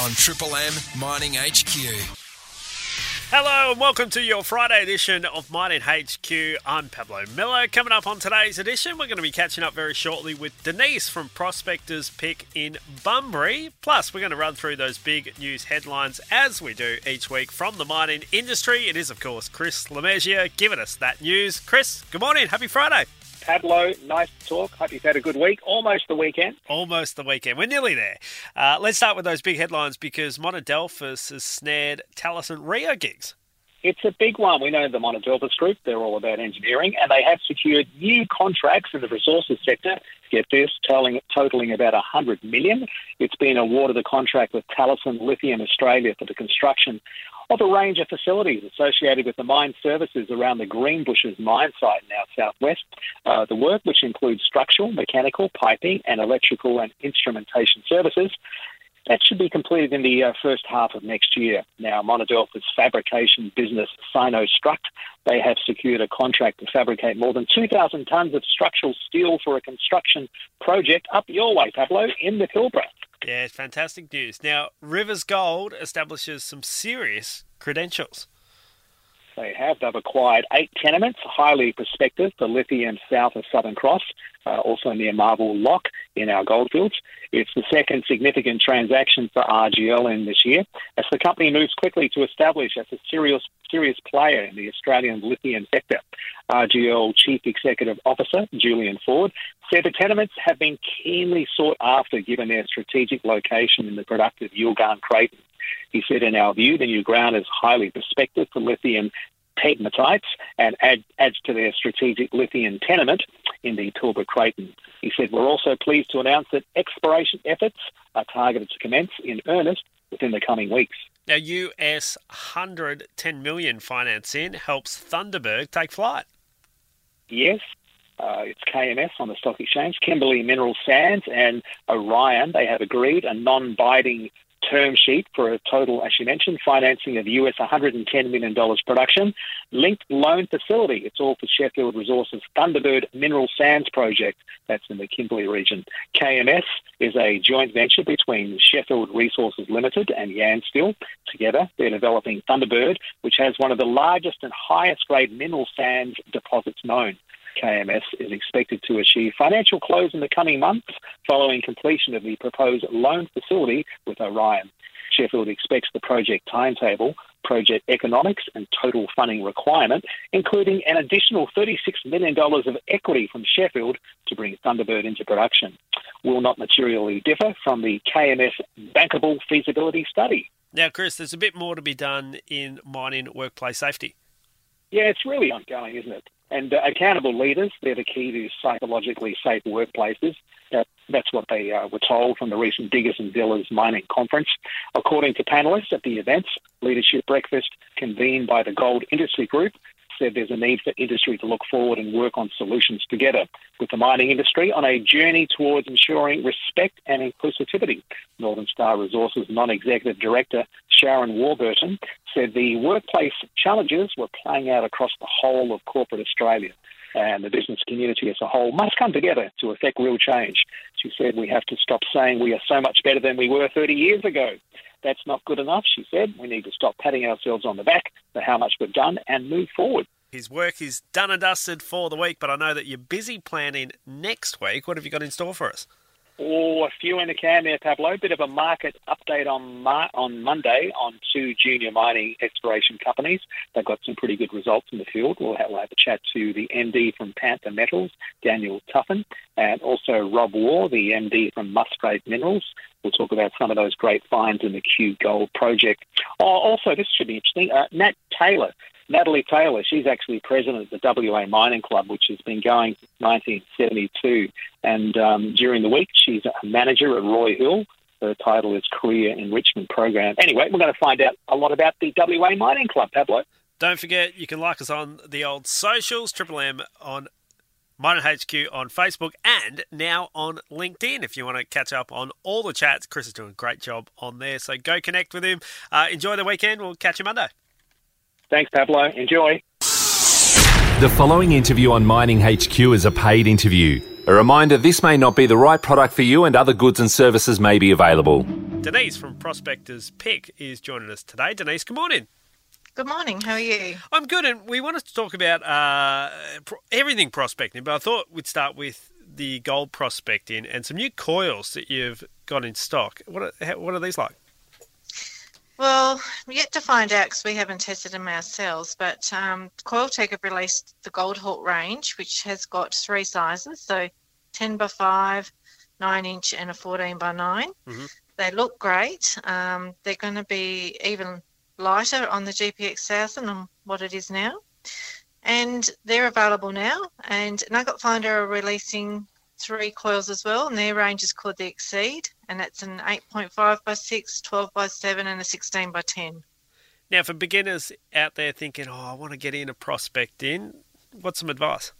on Triple M Mining HQ. Hello and welcome to your Friday edition of Mining HQ. I'm Pablo Miller. Coming up on today's edition, we're going to be catching up very shortly with Denise from Prospectors Pick in Bunbury. Plus, we're going to run through those big news headlines as we do each week from the mining industry. It is, of course, Chris Lemessier giving us that news. Chris, good morning. Happy Friday. Pablo, nice to talk. Hope you've had a good week. Almost the weekend. Almost the weekend. We're nearly there. Uh, let's start with those big headlines because Monadelphous has snared Talison Rio gigs. It's a big one. We know the Monadelphous Group, they're all about engineering, and they have secured new contracts in the resources sector. Get this, totaling, totaling about 100 million. It's been awarded a contract with Talison Lithium Australia for the construction of a range of facilities associated with the mine services around the Greenbushes mine site in our southwest. Uh, the work, which includes structural, mechanical, piping, and electrical and instrumentation services, that should be completed in the uh, first half of next year. Now, Monadelphous fabrication business SinoStruct, they have secured a contract to fabricate more than 2,000 tonnes of structural steel for a construction project up your way, Pablo, in the Pilbara. Yeah, fantastic news. Now, Riversgold establishes some serious credentials. They have. They've acquired eight tenements, highly prospective for lithium south of Southern Cross, uh, also near Marvel Loch in our goldfields. It's the second significant transaction for RGL in this year, as the company moves quickly to establish as a serious serious player in the Australian lithium sector. RGL Chief Executive Officer Julian Ford said the tenements have been keenly sought after given their strategic location in the productive Yilgarn Craton. He said, in our view, the new ground is highly prospective for lithium pegmatites and add, adds to their strategic lithium tenement in the Pilbara Craton. He said, We're also pleased to announce that exploration efforts are targeted to commence in earnest within the coming weeks. Now, US 110 million financing helps Thunderbird take flight. Yes, uh, it's KMS on the stock exchange, Kimberley Mineral Sands, and Orion. They have agreed a non-binding term sheet for a total, as you mentioned, financing of US $110 million production, linked loan facility. It's all for Sheffield Resources Thunderbird Mineral Sands project. That's in the Kimberley region. KMS is a joint venture between Sheffield Resources Limited and Yansteel. Together, they're developing Thunderbird, which has one of the largest and highest grade mineral sands deposits known. KMS is expected to achieve financial close in the coming months following completion of the proposed loan facility with Orion. Sheffield expects the project timetable, project economics, and total funding requirement, including an additional $36 million of equity from Sheffield to bring Thunderbird into production, will not materially differ from the KMS bankable feasibility study. Now, Chris, there's a bit more to be done in mining workplace safety. Yeah, it's really ongoing, isn't it? And uh, accountable leaders, they're the key to psychologically safe workplaces. Uh, that's what they uh, were told from the recent Diggers and Dealers mining conference. According to panelists at the event's leadership breakfast convened by the Gold Industry Group, said there's a need for industry to look forward and work on solutions together with the mining industry on a journey towards ensuring respect and inclusivity. Northern Star Resources non-executive director Sharon Warburton said the workplace challenges were playing out across the whole of corporate Australia and the business community as a whole must come together to effect real change. She said we have to stop saying we are so much better than we were 30 years ago. That's not good enough, she said. We need to stop patting ourselves on the back for how much we've done and move forward. His work is done and dusted for the week, but I know that you're busy planning next week. What have you got in store for us? Oh, a few in the can there, Pablo. Bit of a market update on Mar- on Monday on two junior mining exploration companies. They've got some pretty good results in the field. We'll have, we'll have a chat to the MD from Panther Metals, Daniel Tuffin, and also Rob Waugh, the MD from Musgrave Minerals. We'll talk about some of those great finds in the Cue Gold project. Oh, also, this should be interesting. Uh, Nat Taylor, Natalie Taylor, she's actually president of the WA Mining Club, which has been going since 1972. And um, during the week, she's a manager at Roy Hill. Her title is Career Enrichment Program. Anyway, we're going to find out a lot about the WA Mining Club, Pablo. Don't forget, you can like us on the old socials, Triple M on Mining HQ on Facebook and now on LinkedIn. If you want to catch up on all the chats, Chris is doing a great job on there. So go connect with him. Uh, enjoy the weekend. We'll catch you Monday. Thanks, Pablo. Enjoy. The following interview on Mining HQ is a paid interview. A reminder this may not be the right product for you and other goods and services may be available. Denise from Prospectors Pick is joining us today. Denise, good morning. Good morning. How are you? I'm good, and we wanted to talk about uh, everything prospecting, but I thought we'd start with the gold prospecting and some new coils that you've got in stock. What are, what are these like? Well, we yet to find out because we haven't tested them ourselves. But um, Coiltek have released the Gold Hawk range, which has got three sizes, so 10 by 5, 9 inch, and a 14 by 9. Mhm. They look great. Um, they're going to be even lighter on the GPX 1000 than what it is now. And they're available now. And Nugget Finder are releasing three coils as well, and their range is called the Exceed, and that's an 8.5 by 6, 12 by 7, and a 16 by 10. Now, for beginners out there thinking, oh, I want to get into prospecting, in what's some advice?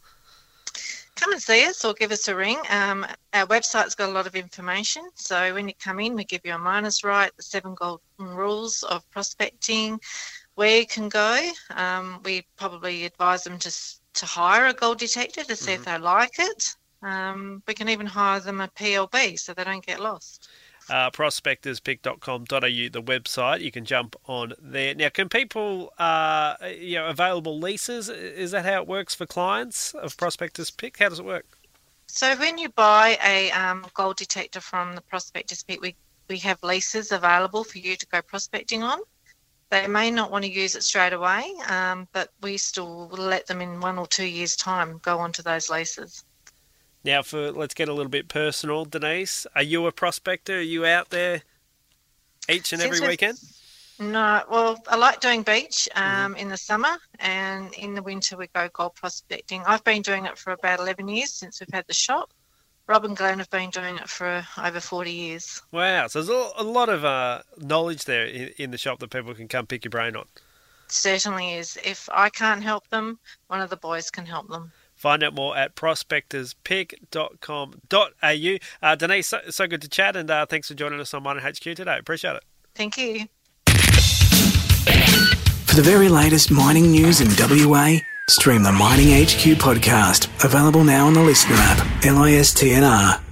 Come and see us or give us a ring. Um, our website's got a lot of information. So when you come in, we give you a minus right, the seven golden rules of prospecting, where you can go. Um, we probably advise them to, to hire a gold detector to see if they like it. Um, we can even hire them a PLB so they don't get lost. uh, prospectorspick.com.au, the website. You can jump on there. Now, can people, uh, you know, available leases? Is that how it works for clients of Prospectors Pick? How does it work? So when you buy a um, gold detector from the Prospectors Pit, we, we have leases available for you to go prospecting on. They may not want to use it straight away, um, but we still let them in one or two years' time go onto those leases. Now, for let's get a little bit personal, Denise. Are you a prospector? Are you out there each and Since every weekend? No, well, I like doing beach um, in the summer, and in the winter we go gold prospecting. I've been doing it for about 11 years since we've had the shop. Rob and Glenn have been doing it for over 40 years. Wow, so there's a a lot of uh, knowledge there in, in the shop that people can come pick your brain on. Certainly is. If I can't help them, one of the boys can help them. Find out more at prospectorspick.com.au. Uh, Denise, so, so good to chat, and uh, thanks for joining us on Mining HQ today. Appreciate it. Thank you. For the very latest mining news in WA, stream the Mining HQ podcast, available now on the Listener app, LISTNR.